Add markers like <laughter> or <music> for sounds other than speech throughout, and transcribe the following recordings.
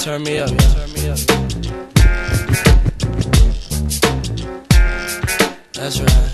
Turn me up. Turn me up. That's right.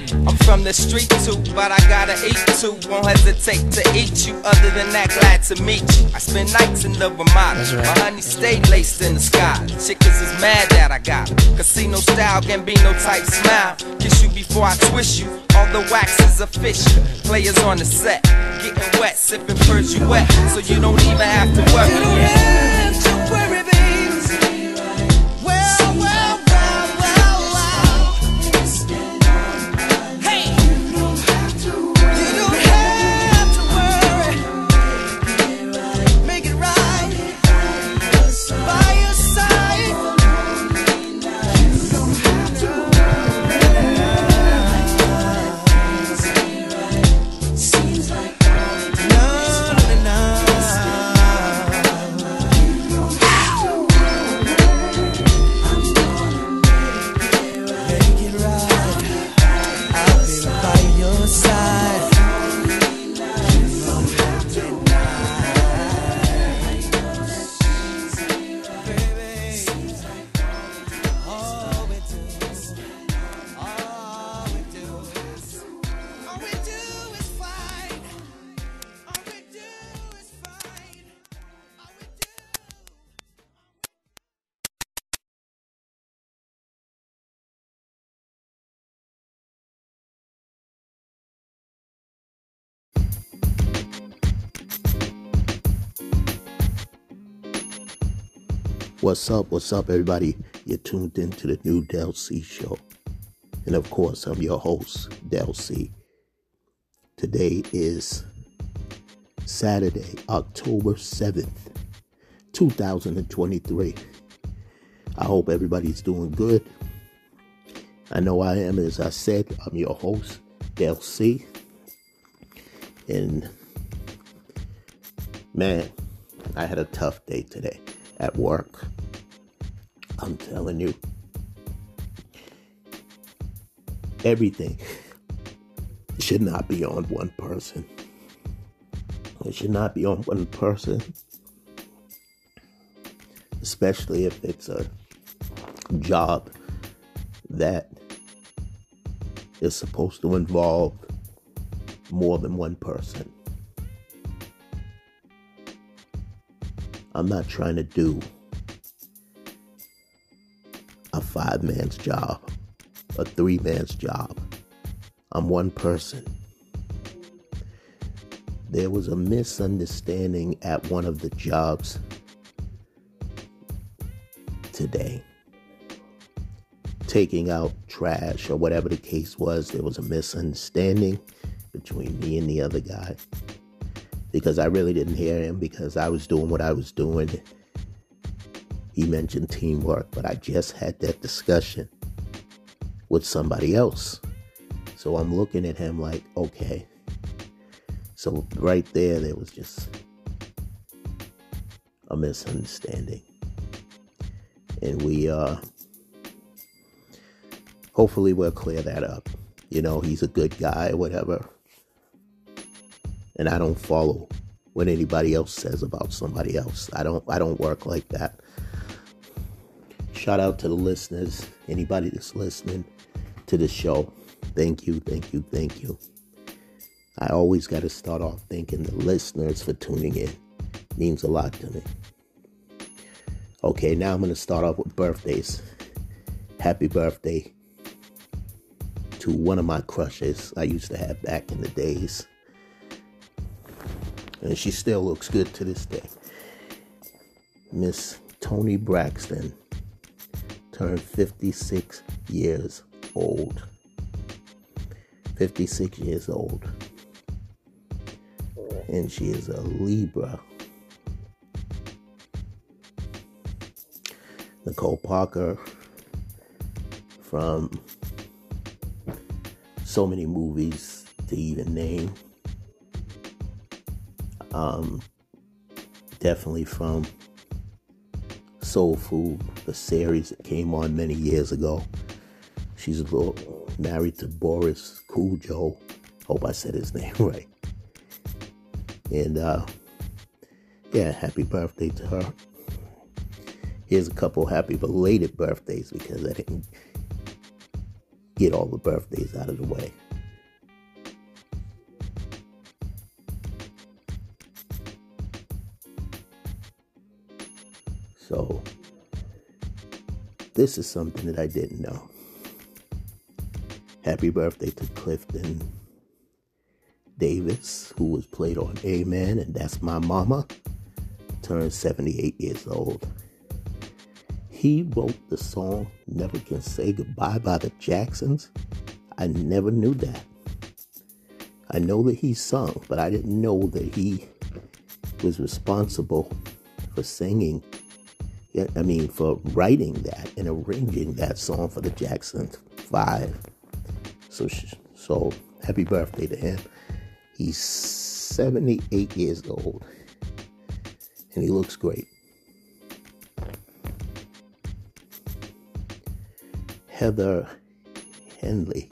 I'm from the street too, but I gotta eat too. Won't hesitate to eat you, other than that, glad to meet you. I spend nights in the Ramada. Right. My honey stay laced in the sky. Chickens is mad that I got. Casino style, Gambino type smile. Kiss you before I twist you. All the wax is official. Players on the set, getting wet, sipping wet so you don't even have to worry. What's up? What's up, everybody? You're tuned in to the new Del C show. And of course, I'm your host, Del C. Today is Saturday, October 7th, 2023. I hope everybody's doing good. I know I am, as I said, I'm your host, Del C. And man, I had a tough day today at work. I'm telling you, everything should not be on one person. It should not be on one person, especially if it's a job that is supposed to involve more than one person. I'm not trying to do a five man's job, a three man's job. I'm one person. There was a misunderstanding at one of the jobs today. Taking out trash or whatever the case was, there was a misunderstanding between me and the other guy because I really didn't hear him because I was doing what I was doing. He mentioned teamwork, but I just had that discussion with somebody else. So I'm looking at him like, okay. So right there, there was just a misunderstanding. And we, uh, hopefully we'll clear that up. You know, he's a good guy, whatever and I don't follow what anybody else says about somebody else. I don't I don't work like that. Shout out to the listeners, anybody that's listening to the show. Thank you, thank you, thank you. I always got to start off thanking the listeners for tuning in. Means a lot to me. Okay, now I'm going to start off with birthdays. Happy birthday to one of my crushes I used to have back in the days and she still looks good to this day. Miss Toni Braxton turned 56 years old. 56 years old. And she is a Libra. Nicole Parker from so many movies to even name. Um, definitely from Soul Food, the series that came on many years ago. She's married to Boris Kodjoe. Hope I said his <laughs> name right. And uh, yeah, happy birthday to her. Here's a couple happy belated birthdays because I didn't get all the birthdays out of the way. So, this is something that I didn't know. Happy birthday to Clifton Davis, who was played on Amen, and that's my mama, turned 78 years old. He wrote the song Never Can Say Goodbye by the Jacksons. I never knew that. I know that he sung, but I didn't know that he was responsible for singing I mean, for writing that and arranging that song for the Jackson Five. So, so happy birthday to him. He's 78 years old, and he looks great. Heather Headley,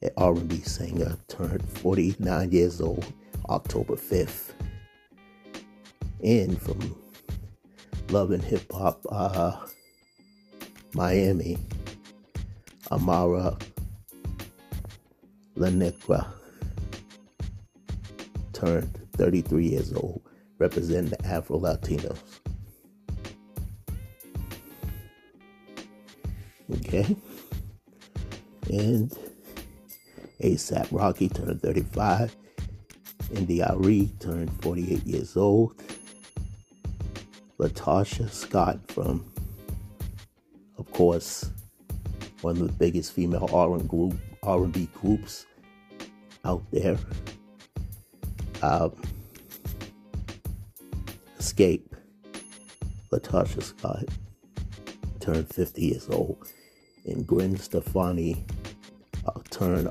an R&B singer, turned 49 years old October 5th. And from love and hip hop, uh, Miami, Amara La Negra turned 33 years old, representing the Afro Latinos. Okay. And ASAP Rocky turned 35. India.Arie turned 48 years old. LaTocha Scott from, of course, one of the biggest female R&B group R&B groups out there. Um, Xscape, LaTocha Scott turned 50 years old, and Gwen Stefani uh, turned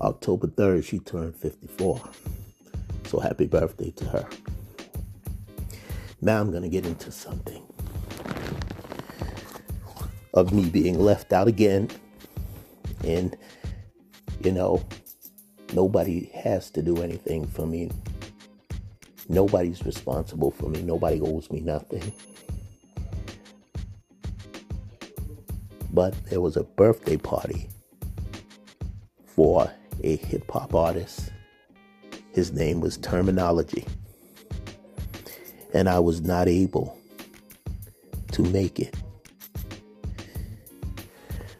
October 3rd. She turned 54. So happy birthday to her. Now I'm gonna get into something of me being left out again, and you know, nobody has to do anything for me. Nobody's responsible for me. Nobody owes me nothing. But there was a birthday party for a hip hop artist. His name was Termanology. And I was not able to make it.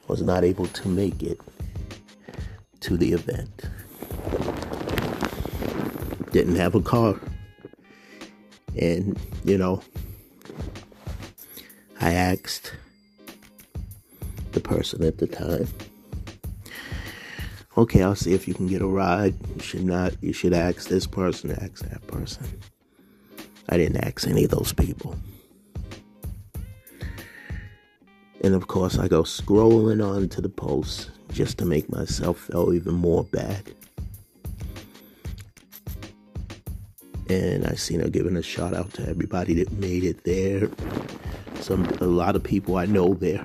Was not able to make it to the event. Didn't have a car. And, you know, I asked the person at the time, okay, I'll see if you can get a ride. You should not, you should ask this person, ask that person. I didn't ask any of those people. And of course, I go scrolling on to the post just to make myself feel even more bad. and I seen her giving a shout out to everybody that made it there. Some a lot of people I know there,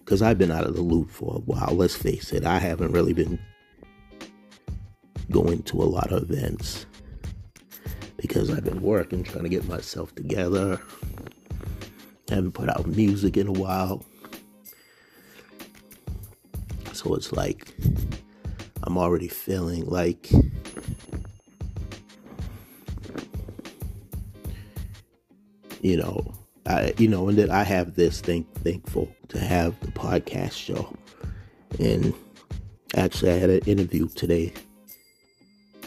because I've been out of the loop for a while. Let's face it, I haven't really been going to a lot of events because I've been working, trying to get myself together. haven't put out music in a while, so it's like I'm already feeling like you know, I, you know, and that I have this thing thankful to have the podcast show. And actually, I had an interview today,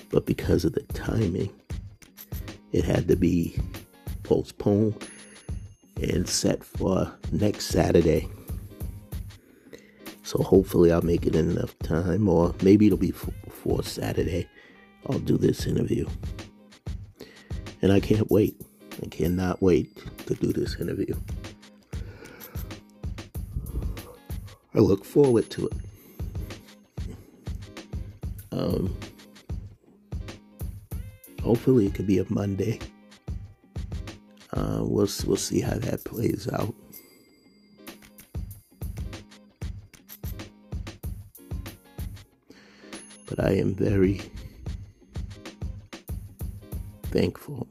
but because of the timing, it had to be postponed and set for next Saturday. So hopefully, I'll make it in enough time, or maybe it'll be before Saturday. I'll do this interview. And I can't wait. I cannot wait to do this interview. I look forward to it. Um, hopefully, it could be a Monday. Uh, we'll we'll see how that plays out. But I am very thankful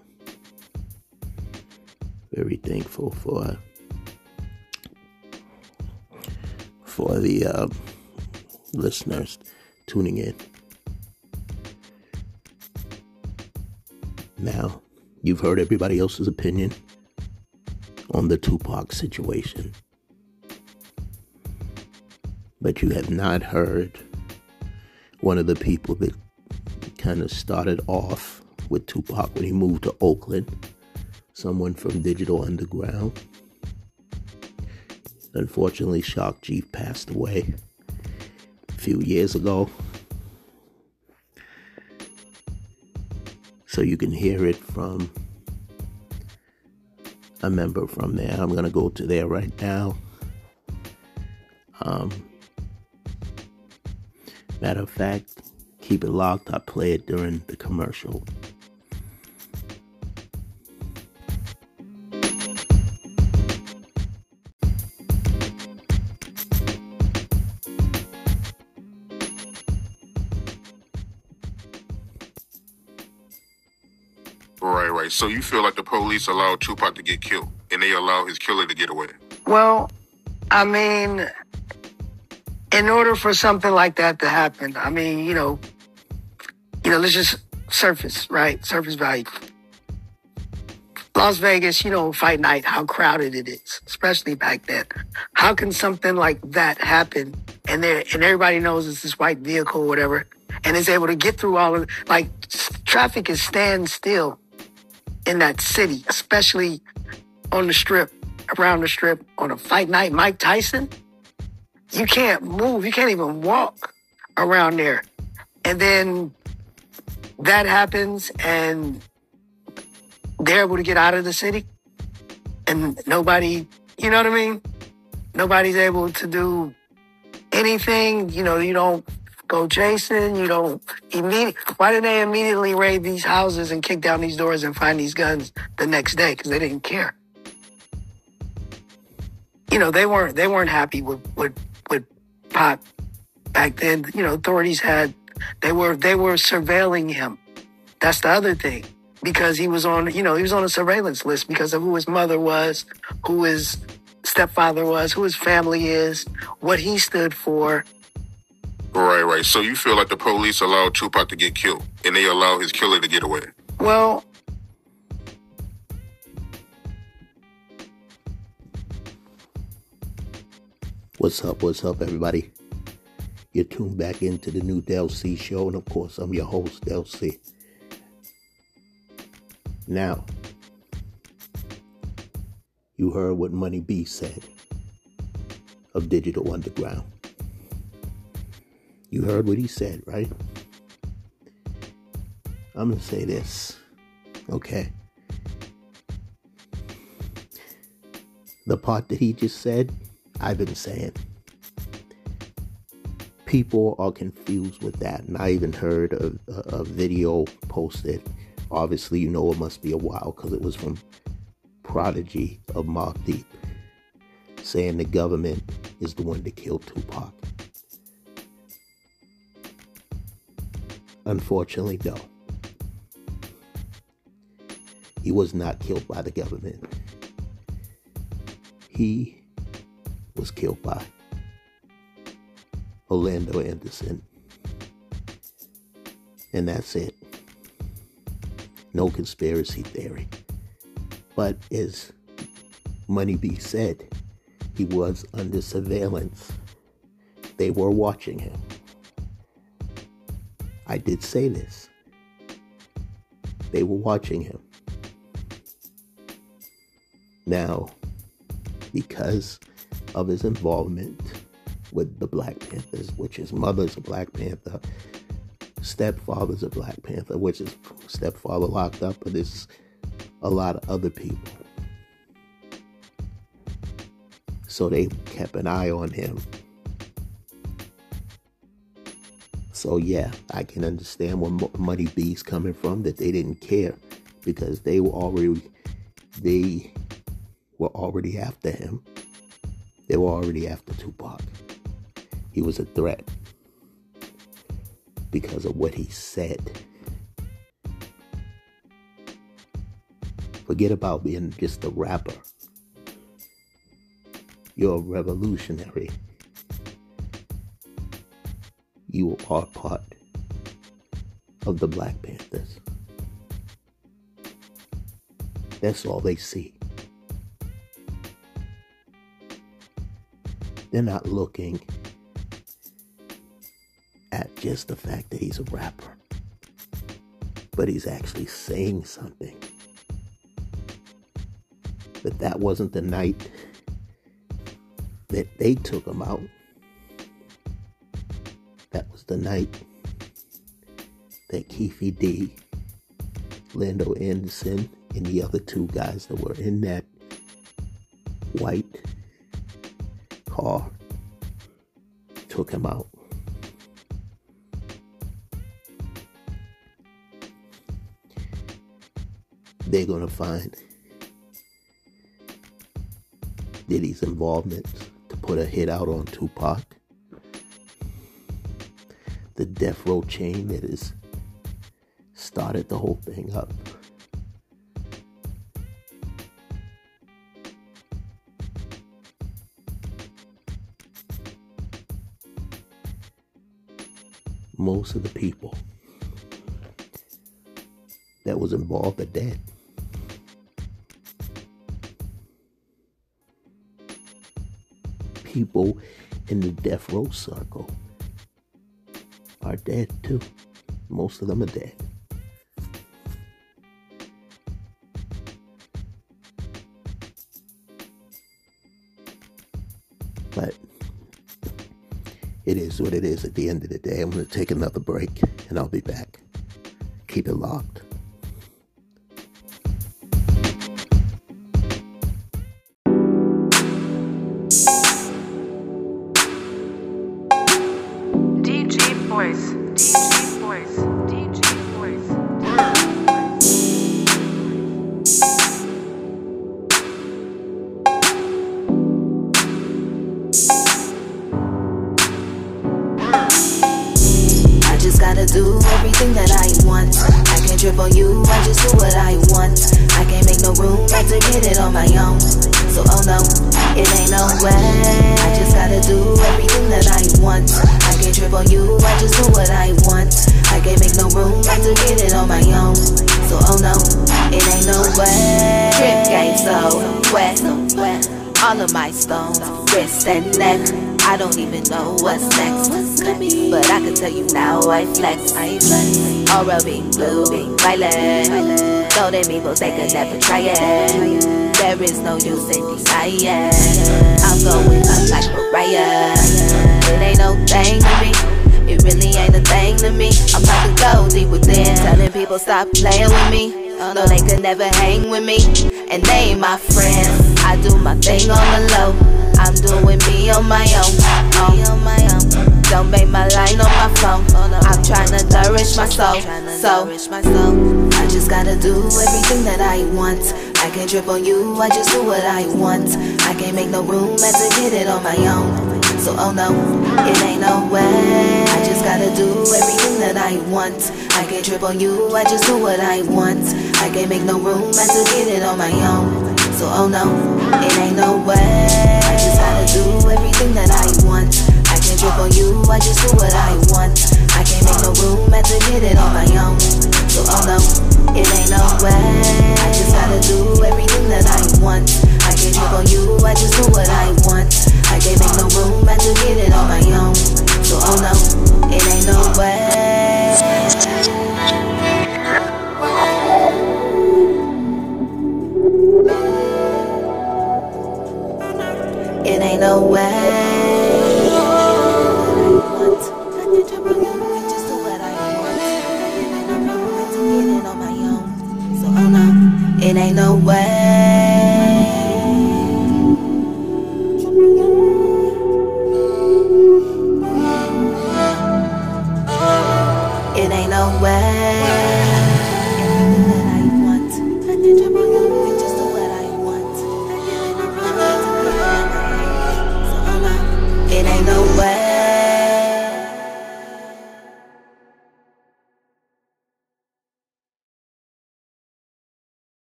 very thankful for for the uh, listeners tuning in. Now, you've heard everybody else's opinion on the Tupac situation, but you have not heard one of the people that kind of started off with Tupac when he moved to Oakland someone from Digital Underground. Unfortunately, Shock G passed away a few years ago. So you can hear it from a member from there. I'm going to go to there right now. Um, matter of fact, keep it locked. I play it during the commercial. So you feel like the police allowed Tupac to get killed and they allow his killer to get away? Well, I mean, in order for something like that to happen, I mean, you know, you know, let's just surface, right? Surface value. Las Vegas, you know, fight night, how crowded it is, especially back then. How can something like that happen? And there, and everybody knows it's this white vehicle or whatever, and is able to get through all of like traffic is stand still in that city, especially on the strip, around the strip, on a fight night. Mike Tyson, you can't move. You can't even walk around there. And then that happens and they're able to get out of the city and nobody, you know what I mean? Nobody's able to do anything. You know, you don't go chasing. You don't immediately. Why did they immediately raid these houses and kick down these doors and find these guns the next day? Because they didn't care. You know, they weren't they weren't happy with with with Pop back then. You know, authorities had they were they were surveilling him. That's the other thing because he was on you know he was on a surveillance list because of who his mother was, who his stepfather was, who his family is, what he stood for. Right, right. So you feel like the police allowed Tupac to get killed and they allow his killer to get away. Well, What's up? What's up, everybody? You're tuned back into the new Del C show, and of course, I'm your host, Del C. Now, you heard what Money B said of Digital Underground. You heard what he said, right? I'm gonna say this, okay? The part that he just said, I've been saying. People are confused with that, and I even heard a, a, a video posted. Obviously, you know it must be a while because it was from Prodigy of Mobb Deep saying the government is the one that killed Tupac. Unfortunately, no. He was not killed by the government. He was killed by Orlando Anderson. And that's it. No conspiracy theory. But as Money B said, he was under surveillance. They were watching him. I did say this. They were watching him. Now, because of his involvement with the Black Panthers, which his mother's a Black Panther, stepfather's a Black Panther, which is stepfather locked up, but there's a lot of other people. So they kept an eye on him. So yeah, I can understand where Money B's coming from that they didn't care because they were already they were already after him. They were already after Tupac. He was a threat because of what he said. Forget about being just a rapper. You're a revolutionary. You are part of the Black Panthers. That's all they see. They're not looking at just the fact that he's a rapper, but he's actually saying something. But that wasn't the night that they took him out. The night that Keefe D, Lando Anderson, and the other two guys that were in that white car took him out. They're going to find Diddy's involvement to put a hit out on Tupac. The death row chain that has started the whole thing up. Most of the people that was involved are dead. People in the death row circle are dead too. Most of them are dead. But it is what it is at the end of the day. I'm going to take another break and I'll be back. Keep it locked. They never hang with me, and they ain't my friends. I do my thing on the low. I'm doing me on my own. On my own. Don't make my line on my phone. I'm trying to nourish my soul. So I just gotta do everything that I want. I can't trip on you, I just do what I want. I can't make no room, had to get it on my own. So oh no, it ain't no way. I just gotta do everything that I want. I can't trip on you, I just do what I want. I can't make no room, had to get it on my own. So oh no, it ain't no way. I just gotta do everything that I want. I can't trip on you, I just do what I want. I can't make no room, had to get it on my own. So oh no, it ain't no way. I just gotta do everything that I want. I can't trip on you, I just do what I want. I can't make no room, had to get it on my own. So oh no, it ain't no way. It ain't no way. It ain't no way.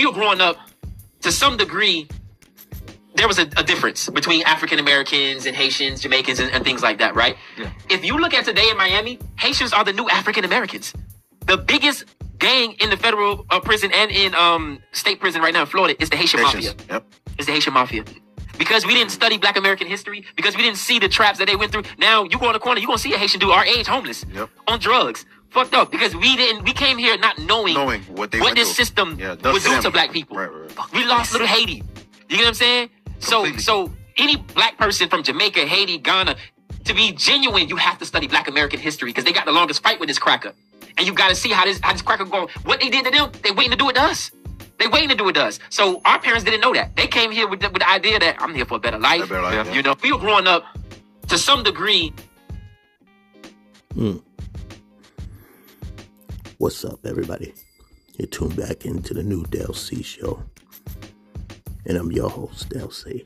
We were growing up, to some degree, there was a, a difference between African Americans and Haitians, Jamaicans, and, and things like that, right? If you look at today in Miami, Haitians are the new African Americans. The biggest gang in the federal uh, prison and in um, state prison right now in Florida is the Haitian Haitians. mafia. Yep. It's the Haitian mafia. Because we didn't study Black American history, because we didn't see the traps that they went through. Now you go in the corner, you're gonna see a Haitian dude our age, homeless, Yep. on drugs, fucked up. Because we didn't, we came here not knowing, Knowing what they what this through. system Yeah, does would to do to black people. Right, right, right. We lost little Haiti. You get what I'm saying? So, Completely. so any black person from Jamaica, Haiti, Ghana, to be genuine, you have to study Black American history because they got the longest fight with this cracker, and you got to see how this how this cracker go. What they did to them, they waiting to do it to us. They waiting to do it to us. So our parents didn't know that. They came here with the, with the idea that I'm here for a better life. A better life, yeah. You know, we were growing up to some degree. Hmm. What's up, everybody? You're tuned back into the new Del C show. And I'm your host, Del C.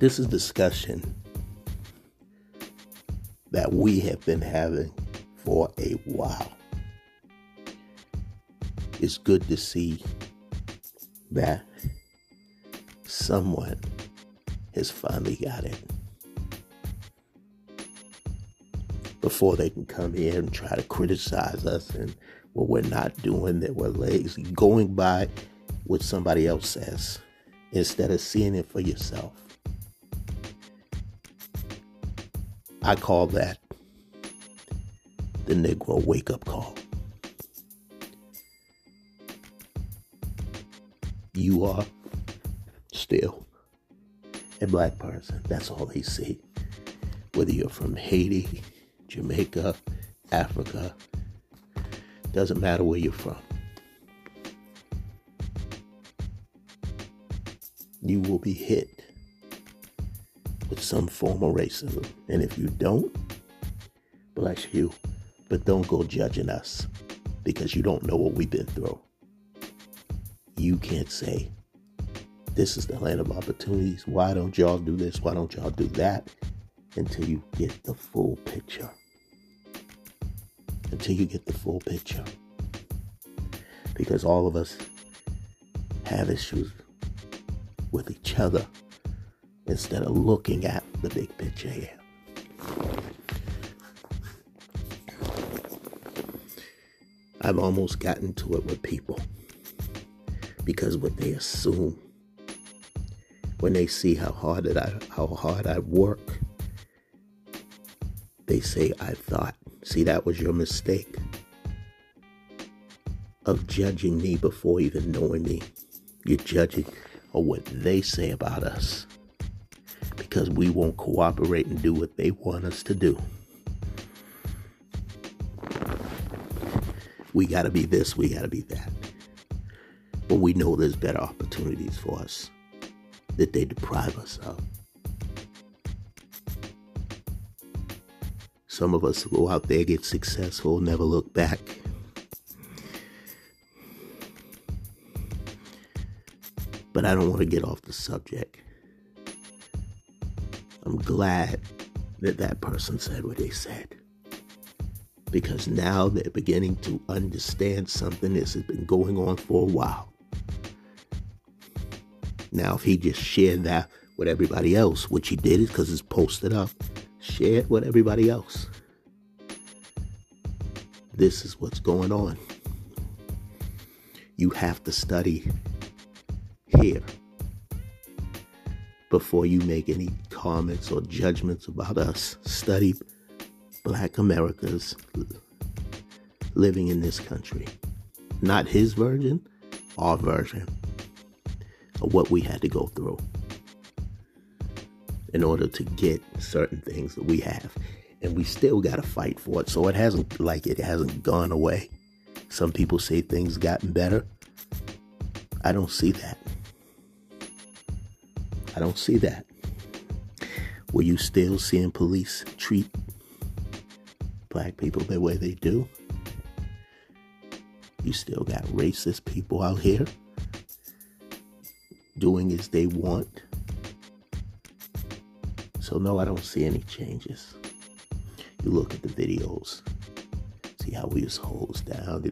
This is discussion that we have been having for a while. It's good to see that someone has finally got it. Before they can come here and try to criticize us and what we're not doing, that we're lazy, going by what somebody else says instead of seeing it for yourself. I call that the Negro wake up call. You are still a black person. That's all they see. Whether you're from Haiti, Jamaica, Africa, doesn't matter where you're from. You will be hit with some form of racism. And if you don't, bless you. But don't go judging us because you don't know what we've been through. You can't say, this is the land of opportunities. Why don't y'all do this? Why don't y'all do that? Until you get the full picture. Until you get the full picture. Because all of us have issues with each other instead of looking at the big picture here. I've almost gotten to it with people because what they assume when they see how hard I how hard I work, they say I thought. See, that was your mistake of judging me before even knowing me. You're judging on what they say about us because we won't cooperate and do what they want us to do. We got to be this, we got to be that. When we know there's better opportunities for us that they deprive us of. Some of us go out there, get successful, never look back. But I don't want to get off the subject. I'm glad that that person said what they said. Because now they're beginning to understand something that's been going on for a while. Now, if he just shared that with everybody else, which he did because it's posted up, share it with everybody else. This is what's going on. You have to study here before you make any comments or judgments about us. Study Black Americans living in this country. Not his version, our version of what we had to go through in order to get certain things that we have. And we still got to fight for it. So it hasn't, like, it hasn't gone away. Some people say things gotten better. I don't see that. I don't see that. Were you still seeing police treat black people the way they do? You still got racist people out here doing as they want. So, no, I don't see any changes. You look at the videos, see how we was hosed down.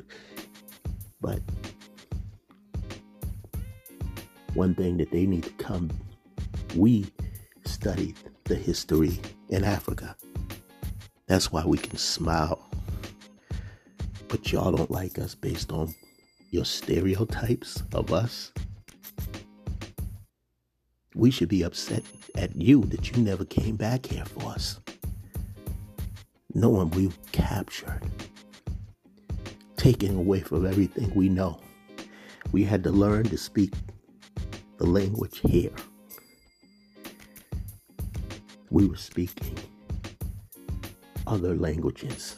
But one thing that they need to come, we studied the history in Africa. That's why we can smile. But y'all don't like us based on your stereotypes of us. We should be upset at you that you never came back here for us. Knowing we captured, taken away from everything we know. We had to learn to speak the language here. We were speaking other languages.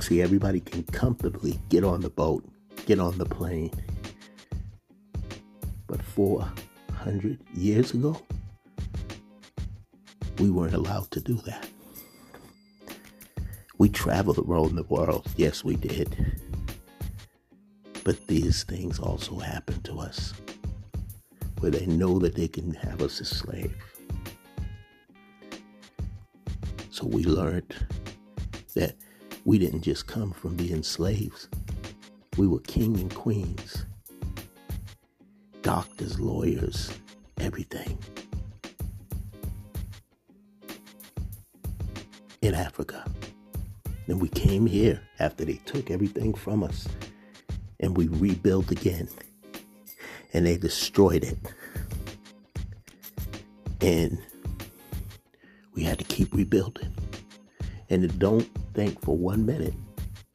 See, everybody can comfortably get on the boat, get on the plane. But 400 years ago, we weren't allowed to do that. We traveled around the world. Yes, we did. But these things also happen to us where they know that they can have us as slaves. So we learned that we didn't just come from being slaves, we were king and queens, doctors, lawyers, everything. In Africa. Then we came here after they took everything from us and we rebuilt again. And they destroyed it. And we had to keep rebuilding. And don't think for one minute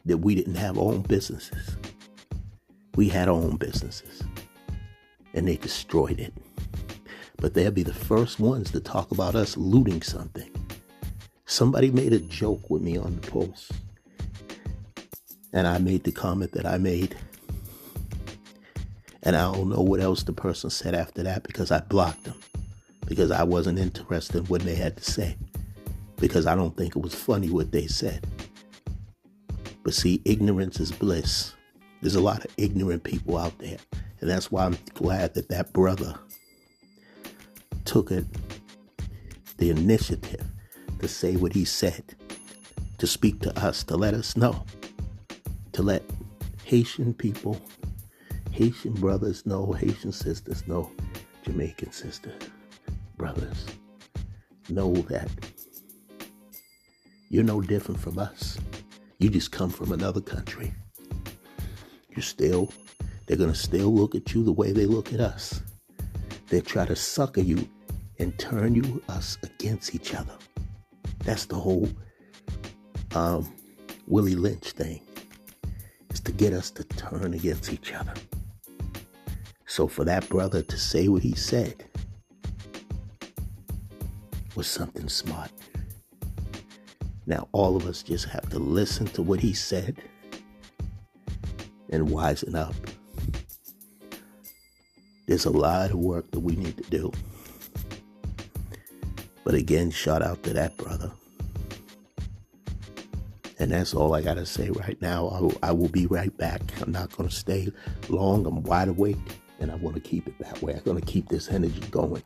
that we didn't have our own businesses. We had our own businesses, and they destroyed it. But they'll be the first ones to talk about us looting something. Somebody made a joke with me on the post, and I made the comment that I made. And I don't know what else the person said after that because I blocked them because I wasn't interested in what they had to say because I don't think it was funny what they said. But see, ignorance is bliss. There's a lot of ignorant people out there. And that's why I'm glad that that brother took it, the initiative to say what he said, to speak to us, to let us know, to let Haitian people, Haitian brothers know, Haitian sisters know, Jamaican sisters, brothers know that you're no different from us. You just come from another country. You still, they're going to still look at you the way they look at us. They try to sucker you and turn you, us against each other. That's the whole um, Willie Lynch thing, is to get us to turn against each other. So for that brother to say what he said was something smart. Now, all of us just have to listen to what he said and wisen up. There's a lot of work that we need to do. But again, shout out to that brother. And that's all I got to say right now. I will, I will be right back. I'm not going to stay long. I'm wide awake and I want to keep it that way. I'm going to keep this energy going.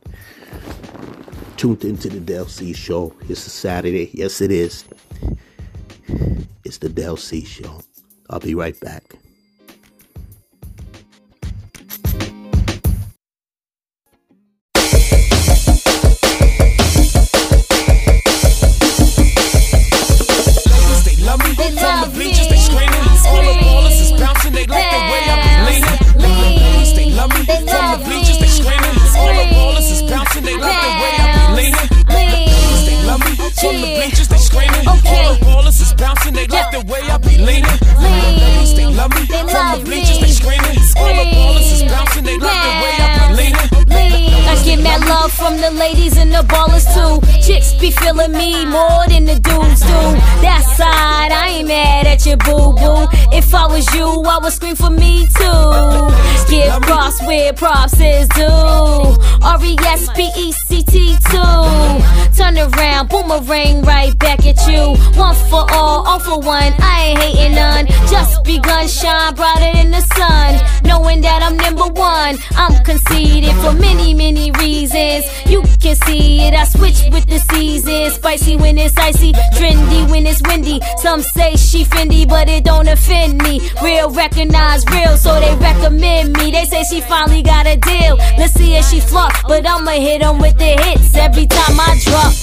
Tuned into the Del C show. It's a Saturday. Yes, it is. It's the Del C show. I'll be right back. P E C. Turn around, boomerang right back at you. One for all, all for one. I ain't hating none. Just begun, shine brighter than the sun. Knowing that I'm number one, I'm conceited for many, many reasons. You can see it. I switch with the seasons. Spicy when it's icy, trendy when it's windy. Some say she Fendi, but it don't offend me. Real recognize real, so they recommend me. They say she finally got a deal. Let's see if she flop, but I'ma hit 'em with the hits every time I drop.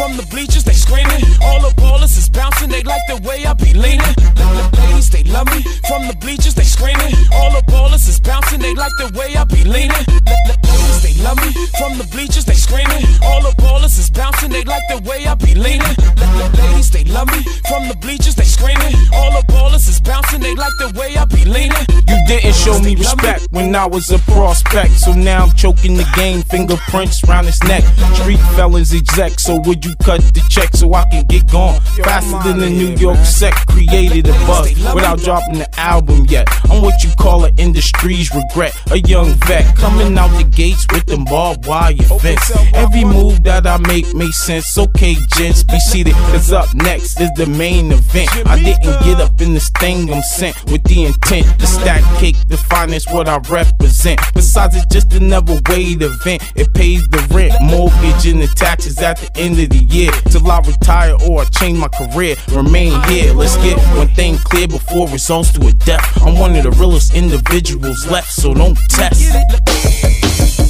From the bleachers, they screaming. All the ballers is bouncing. They like the way I be leaning. The Ladies, they love me. From the bleachers, they screaming. All the ballers is bouncing. They like the way I be leaning. Ladies, they love me. From the bleachers, they screaming. All the ballers is bouncing. They like the way I be leaning. Let the ladies, they love me. From the bleachers, they screaming. All the ballers is bouncing. They like the way I be leaning. You didn't show me respect when I was a prospect. So now I'm choking the game, fingerprints round his neck. Street felons exec, so would you cut the check so I can get gone? Faster than the New York sec, created a buzz without dropping the album yet. I'm what you call an industry's regret. A young vet coming out the gates with them barbed wire fence. Every move that I make makes sense. Okay, gents, be seated, cause up next is the main event. I didn't get up in this thing, I'm sent with the intent to stack cake, to finance what I represent. Besides, it's just another way to vent. It pays the rent, mortgage, and the taxes at the end of the year. Till I retire or I change my career. Remain here, let's get one thing clear before results to a death. I'm one of the realest individuals left, so don't test.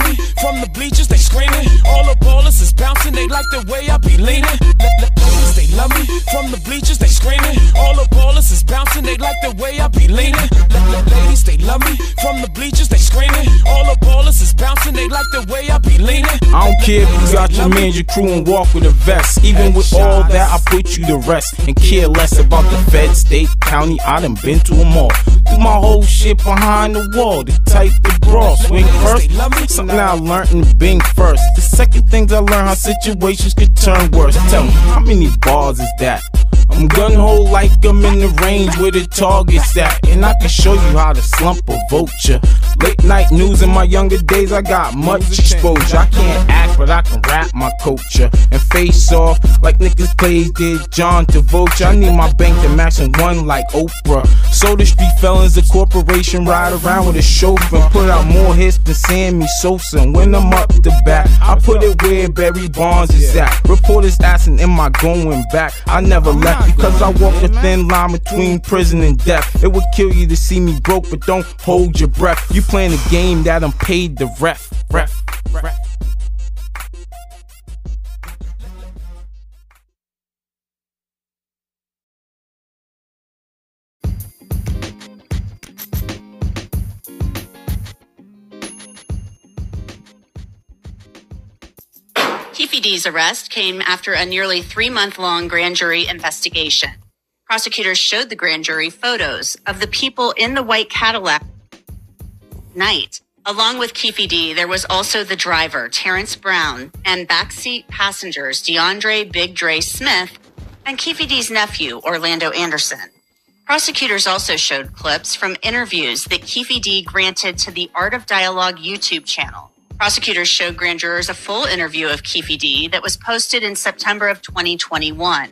me. From the bleachers, they screaming. All the ballers is bouncing, they like the way I be leaning. Ladies, they love me. From the bleachers, they screaming. All the ballers they like the way I be leaning. Ladies, they love me. From the bleachers, they screaming. All the ballers is bouncing, they like the way I be leaning. I don't care if you got your man, your crew, and walk with a vest. Even with all that, I put you to rest and care less about the fed, state, county. I done been to them all. Do my whole shit behind the wall. The type of bra swing first. Something I learned in being first. The second things I learned how situations could turn worse. Tell me, how many bars is that? I'm gun ho like I'm in the range where the target's at. And I can show you how to slump a vulture. Late night news in my younger days, I got much exposure. I can't act, but I can rap my culture. And face off like Nicolas Cage did John Travolta. I need my bank to match and one like Oprah. So the street felons, the corporation ride around with a chauffeur. and Put out more hits than Sammy Sosa. And when I'm up the back, I put it where Barry Bonds is at. Reporters asking, am I going back? I never left because I walk the thin line between prison and death. It would kill you to see me broke, but don't hold your breath. You playing a game that I'm paid the ref. Ref. Ref. Keefe arrest came after a nearly three month long grand jury investigation. Prosecutors showed the grand jury photos of the people in the white Cadillac night. Along with Keefe D, there was also the driver, Terrence Brown, and backseat passengers, DeAndre Big Dre Smith and Keefe D's nephew, Orlando Anderson. Prosecutors also showed clips from interviews that Keefe D granted to the Art of Dialogue YouTube channel. Prosecutors showed grand jurors a full interview of Keefe D that was posted in September of 2021.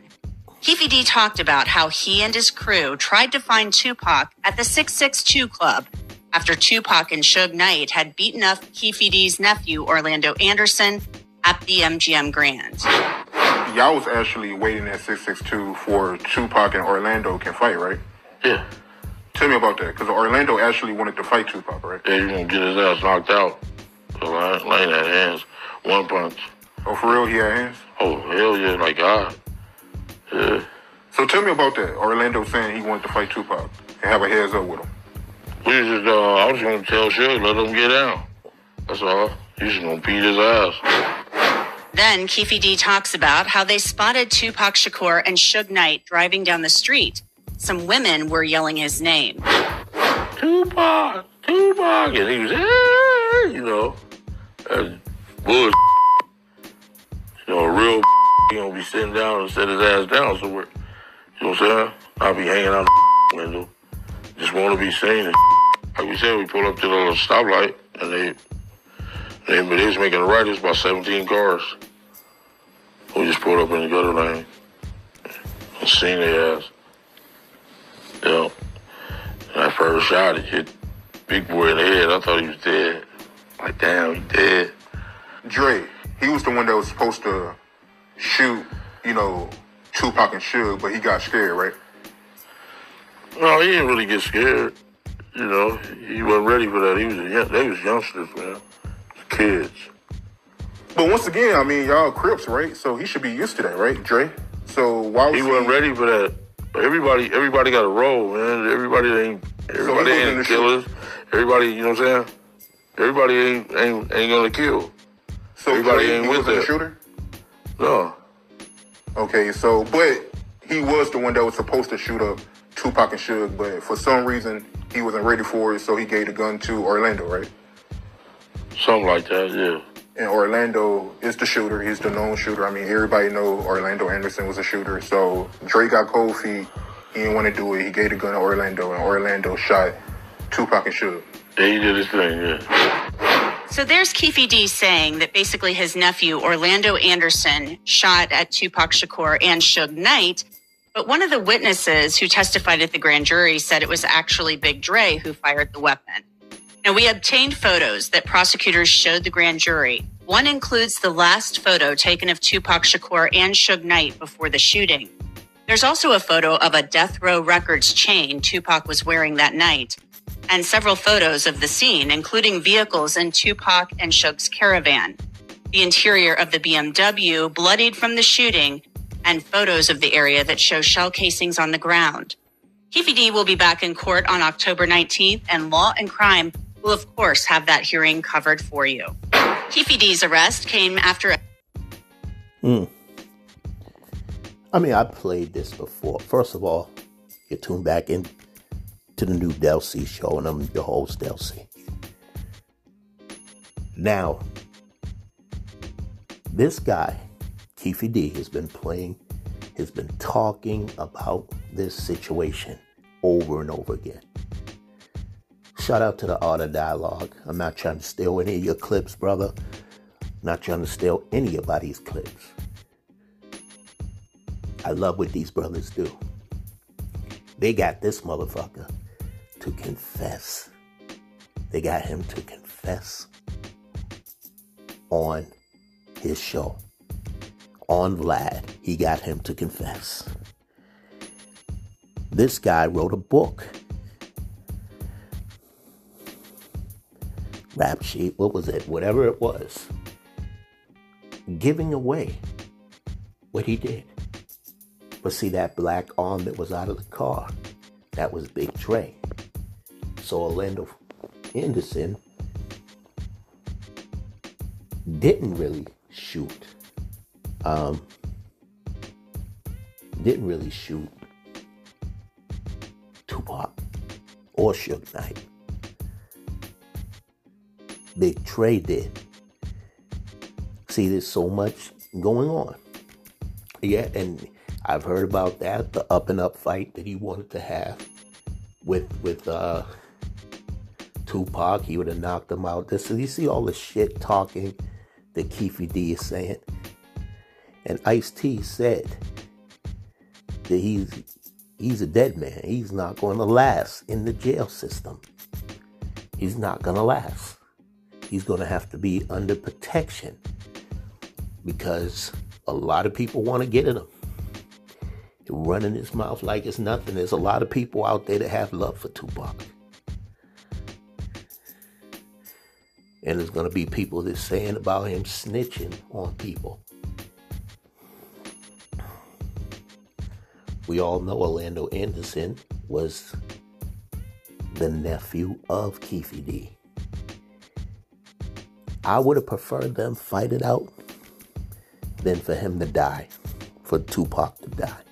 Keefe D talked about how he and his crew tried to find Tupac at the 662 Club after Tupac and Suge Knight had beaten up Keefe D's nephew, Orlando Anderson, at the MGM Grand. Y'all was actually waiting at 662 for Tupac and Orlando can fight, right? Yeah. Tell me about that, because Orlando actually wanted to fight Tupac, right? Yeah, you gonna get his ass knocked out. So Lane Lane had hands, one punch. Oh, for real, he had hands? Oh, hell yeah, like God. Yeah. So tell me about that. Orlando saying he wanted to fight Tupac and have a heads up with him. We just, uh, I was gonna tell Suge, let him get down. That's all. He's just gonna beat his ass. Then Keefe D talks about how they spotted Tupac Shakur and Suge Knight driving down the street. Some women were yelling his name. Tupac, Tupac, and he was, hey, you know, and bull. You know, real he gonna be sitting down and set his ass down somewhere. You know what I'm saying? I'll be hanging out the <laughs> window, just want to be seen. <laughs> Like we said, we pull up to the little stoplight, and they, they, they was making a right. It's about 17 cars. We just pulled up in the gutter lane and seen their ass. Yeah. And that first shot, it hit Big Boy in the head. I thought he was dead. Like, damn, he dead. Dre, he was the one that was supposed to shoot, you know, Tupac and Suge, but he got scared, right? No, he didn't really get scared. You know, he wasn't ready for that. He was a young, they was youngsters, man. Kids. But once again, I mean, y'all Crips, right? So he should be used to that, right, Dre? So why was He wasn't ready for that. Everybody, everybody got a role, man. Everybody ain't, everybody wasn't ain't the killers. Everybody, you know what I'm saying? Everybody ain't ain't ain't gonna kill. So everybody ain't he with wasn't a shooter? No. Okay, so but he was the one that was supposed to shoot up Tupac and Suge, but for some reason he wasn't ready for it, so he gave the gun to Orlando, right? Something like that, yeah. And Orlando is the shooter. He's the known shooter. I mean, everybody know Orlando Anderson was a shooter. So Dre got cold feet. He didn't want to do it. He gave the gun to Orlando, and Orlando shot Tupac and Suge. Thing, yeah. So there's Keefe D saying that basically his nephew, Orlando Anderson, shot at Tupac Shakur and Suge Knight. But one of the witnesses who testified at the grand jury said it was actually Big Dre who fired the weapon. Now, we obtained photos that prosecutors showed the grand jury. One includes the last photo taken of Tupac Shakur and Suge Knight before the shooting. There's also a photo of a Death Row Records chain Tupac was wearing that night, and several photos of the scene, including vehicles in Tupac and Suge's caravan, the interior of the BMW bloodied from the shooting, and photos of the area that show shell casings on the ground. Keefe will be back in court on October 19th, and Law and Crime will, of course, have that hearing covered for you. Keefe arrest came after Hmm. I mean, I played this before. First of all, you tune back in to the new Del C show, and I'm your host, Del C. Now, this guy, Keefe D, has been playing, has been talking about this situation over and over again. Shout out to the Art of Dialogue. I'm not trying to steal any of your clips, brother. not trying to steal any of anybody's clips. I love what these brothers do. They got this motherfucker to confess. They got him to confess on his show. On Vlad, he got him to confess. This guy wrote a book. Rap sheet, what was it? Whatever it was. Giving away what he did. But see that black arm that was out of the car? That was Big Dre. So Orlando Anderson didn't really shoot. Um, didn't really shoot Tupac or Suge Knight. Big Dre did. See, there's so much going on. Yeah, and I've heard about that, the up and up fight that he wanted to have with with uh Tupac. He would have knocked him out. This you see all the shit talking that Keefe D is saying. And Ice T said that he's he's a dead man. He's not going to last in the jail system. He's not going to last. He's going to have to be under protection because a lot of people want to get at him. Running his mouth like it's nothing. There's a lot of people out there that have love for Tupac. And there's going to be people that's saying about him snitching on people. We all know Orlando Anderson was the nephew of Keefe D. I would have preferred them fight it out than for him to die, for Tupac to die.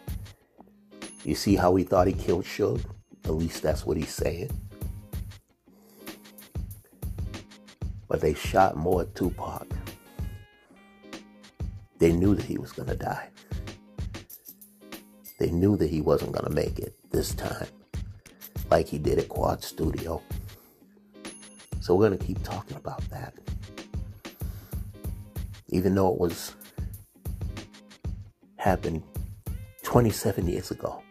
You see how he thought he killed Suge? At least that's what he's saying. But they shot more at Tupac. They knew that he was going to die. They knew that he wasn't going to make it this time, like he did at Quad Studio. So we're going to keep talking about that. Even though it was happened 27 years ago.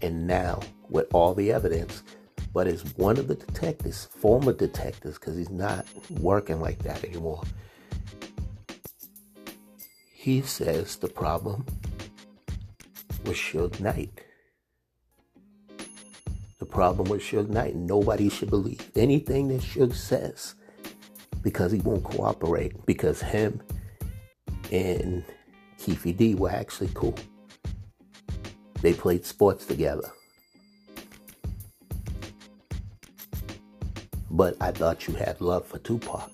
And now, with all the evidence, but as one of the detectives, former detectives, because he's not working like that anymore, he says the problem was Suge Knight. The problem with Suge Knight, nobody should believe anything that Suge says because he won't cooperate, because him and Keefe D were actually cool. They played sports together. But I thought you had love for Tupac.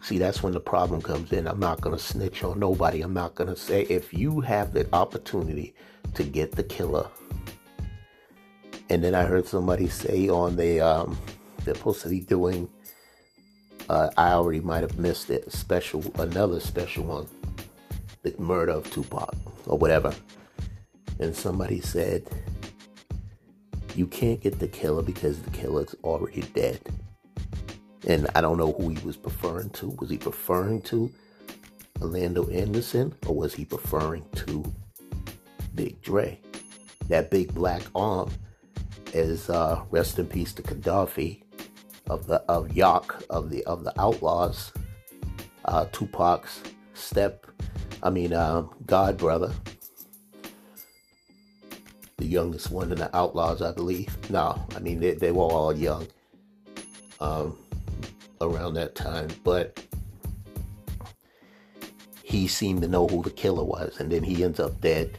See, that's when the problem comes in. I'm not going to snitch on nobody. I'm not going to say if you have the opportunity to get the killer. And then I heard somebody say on the, um, they're supposed to be doing, uh, I already might have missed it, special, another special one, the murder of Tupac or whatever. And somebody said, you can't get the killer because the killer's already dead. And I don't know who he was referring to. Was he referring to Orlando Anderson or was he referring to Big Dre? That big black arm is uh, rest in peace to Kadafi of the of Yak of the of the Outlaws, uh, Tupac's step, I mean um, God brother, the youngest one in the Outlaws, I believe. No, I mean they, they were all young um, around that time, but he seemed to know who the killer was, and then he ends up dead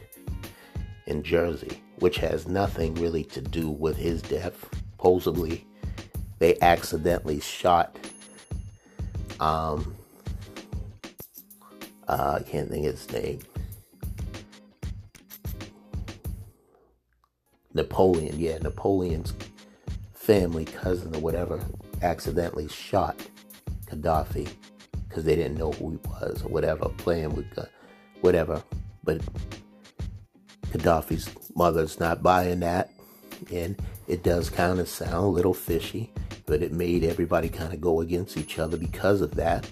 in Jersey, which has nothing really to do with his death. Supposedly, they accidentally shot um uh, I can't think of his name. Napoleon, yeah, Napoleon's family cousin or whatever accidentally shot Kadafi because they didn't know who he was or whatever, playing with whatever. But Kadafi's mother's not buying that, and it does kind of sound a little fishy, but it made everybody kind of go against each other because of that.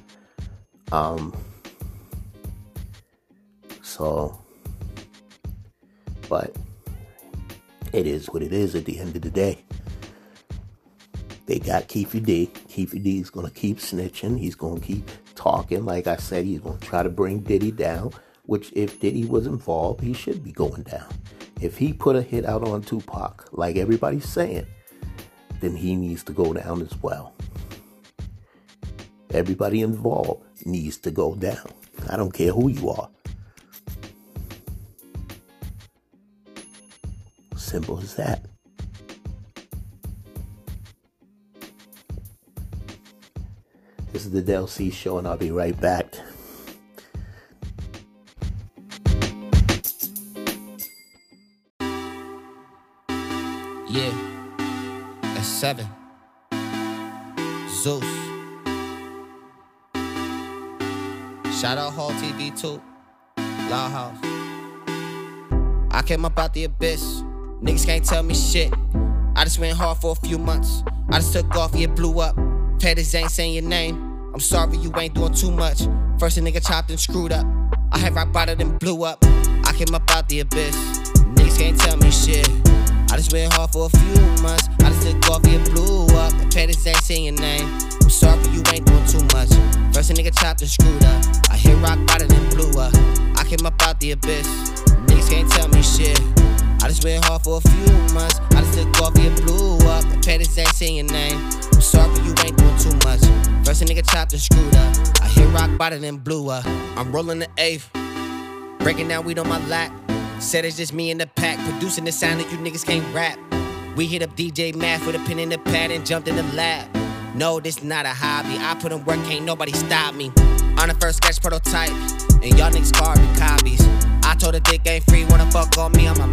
Um, so, but it is what it is at the end of the day. They got Keefe D. Keefe D is going to keep snitching. He's going to keep talking. Like I said, he's going to try to bring Diddy down, which if Diddy was involved, he should be going down. If he put a hit out on Tupac, like everybody's saying, then he needs to go down as well. Everybody involved needs to go down. I don't care who you are. Simple as that. This is the Del C show, and I'll be right back. Yeah, that's seven. Zeus. Shout out Hall TV too. Loud House. I came up out the abyss. Niggas can't tell me shit. I just went hard for a few months. I just took off, yeah, blew up. Pettis ain't saying your name. I'm sorry you ain't doing too much. First a nigga chopped and screwed up. I had rock bottom and blew up. I came up out the abyss. Niggas can't tell me shit. I just went hard for a few months. I just took off, yeah, blew up. Pettis ain't saying your name. I'm sorry you ain't doing too much. First a nigga chopped and screwed up. I hit rock bottom and blew up. I came up out the abyss. Niggas can't tell me shit. I just went hard for a few months. I just took off, yeah, blew up. Pettis ain't saying your name. I'm sorry you ain't doing too much. First a nigga chopped and screwed up. I hit rock bottom and blew up. I'm rolling the eighth. Breaking down weed on my lap. Said it's just me in the pack. Producing the sound that you niggas can't rap. We hit up DJ Math with a pen in the pad and jumped in the lab. No, this not a hobby. I put in work, can't nobody stop me. On the first sketch prototype, and y'all niggas carbon copies. I told her dick ain't free, wanna fuck on me, I'm a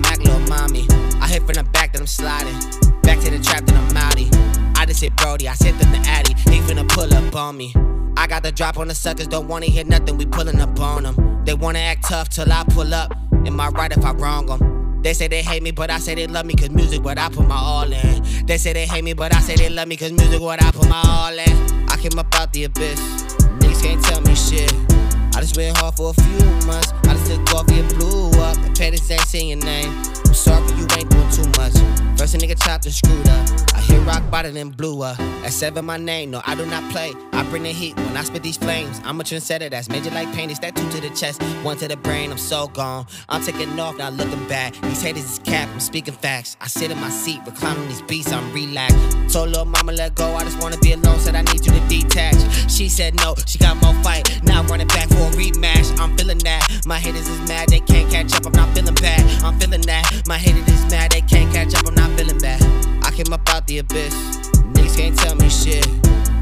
I'm sliding. Back to the trap, then I'm outie. I just hit Brody, I sent them the Addy, he finna pull up on me. I got the drop on the suckers, don't wanna hear nothing, we pulling up on them. They wanna act tough till I pull up. Am I right if I wrong them? They say they hate me, but I say they love me cause music what I put my all in. They say they hate me, but I say they love me cause music what I put my all in. I came up out the abyss. Niggas can't tell me shit. I just went hard for a few months. I just took off, yeah, blew up. And Pettis ain't saying your name. I'm sorry you ain't doing too much. First a nigga chopped and screwed up. I hit rock bottom and blew up. At seven my name, no, I do not play. I bring the heat when I spit these flames. I'm a trendsetter that's major like pain. It's that two to the chest, one to the brain. I'm so gone. I'm taking off, not looking back. These haters is cap, I'm speaking facts. I sit in my seat, reclining these beats, I'm relaxed. Told little mama let go, I just wanna be alone. Said I need you to detach. She said no, she got more fight. Now I'm running back for a rematch. I'm feeling that. My haters is mad, they can't catch up. I'm not feeling bad. I'm feeling that. My haters is mad, they can't catch up. I'm not feeling bad. I came up out the abyss. Niggas can't tell me shit.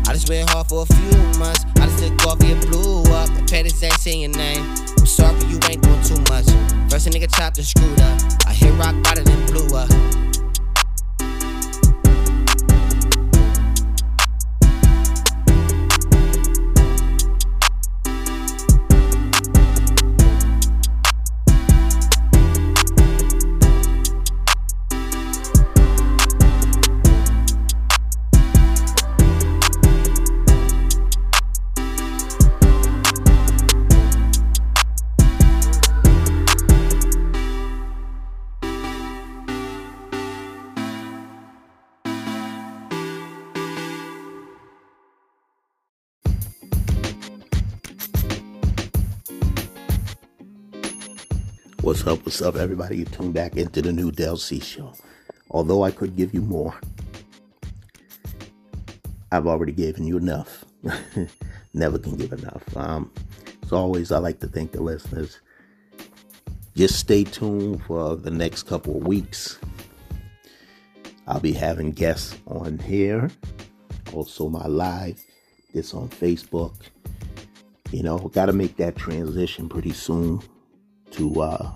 I just went hard for a few months. I just took off, yeah, blew up. And Pettis ain't saying your name. I'm sorry you ain't doing too much. First a nigga chopped and screwed up. I hit rock bottom and blew up. What's up? What's up, everybody? You tuned back into the new Del C show. Although I could give you more, I've already given you enough. <laughs> Never can give enough. Um, as always, I like to thank the listeners. Just stay tuned for the next couple of weeks. I'll be having guests on here Also, my live, this on Facebook. You know, got to make that transition pretty soon to, uh,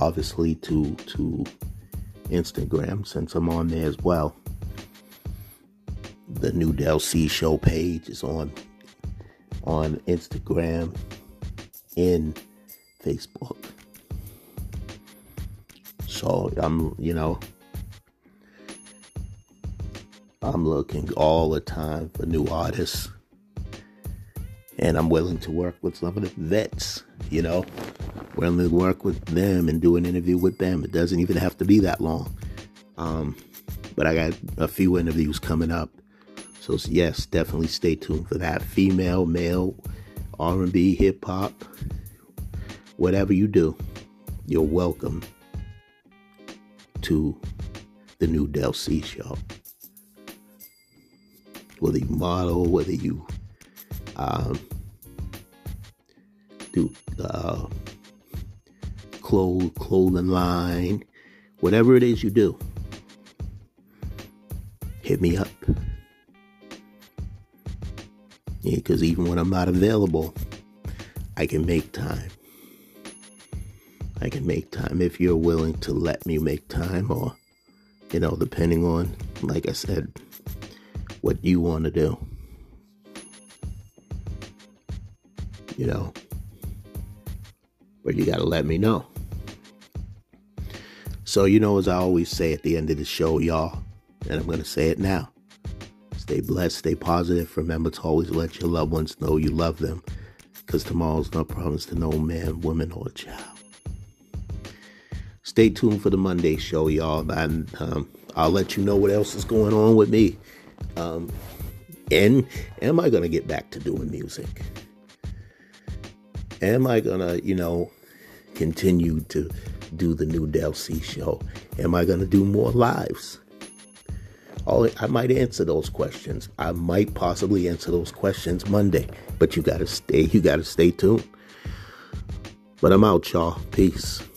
obviously, to to Instagram since I'm on there as well. The new Del C Show page is on on Instagram and Facebook. So I'm, you know, I'm looking all the time for new artists. And I'm willing to work with some of the vets, you know, willing to work with them and do an interview with them. It doesn't even have to be that long. Um, but I got a few interviews coming up. So yes, definitely stay tuned for that. Female, male, R&B, hip hop, whatever you do, you're welcome to the new Del C show. Whether you model, whether you um, do uh, clothes, clothing line, whatever it is you do, hit me up. Because yeah, even when I'm not available, I can make time. I can make time if you're willing to let me make time, or, you know, depending on, like I said, what you want to do. You know, but you got to let me know. So, you know, as I always say at the end of the show, y'all, and I'm going to say it now stay blessed, stay positive. Remember to always let your loved ones know you love them because tomorrow's not promised to no man, woman, or child. Stay tuned for the Monday show, y'all, and um, I'll let you know what else is going on with me. Um, and am I going to get back to doing music? Am I going to, you know, continue to do the new Del C show? Am I going to do more lives? Oh, I might answer those questions. I might possibly answer those questions Monday, but you got to stay, you got to stay tuned. But I'm out, y'all. Peace.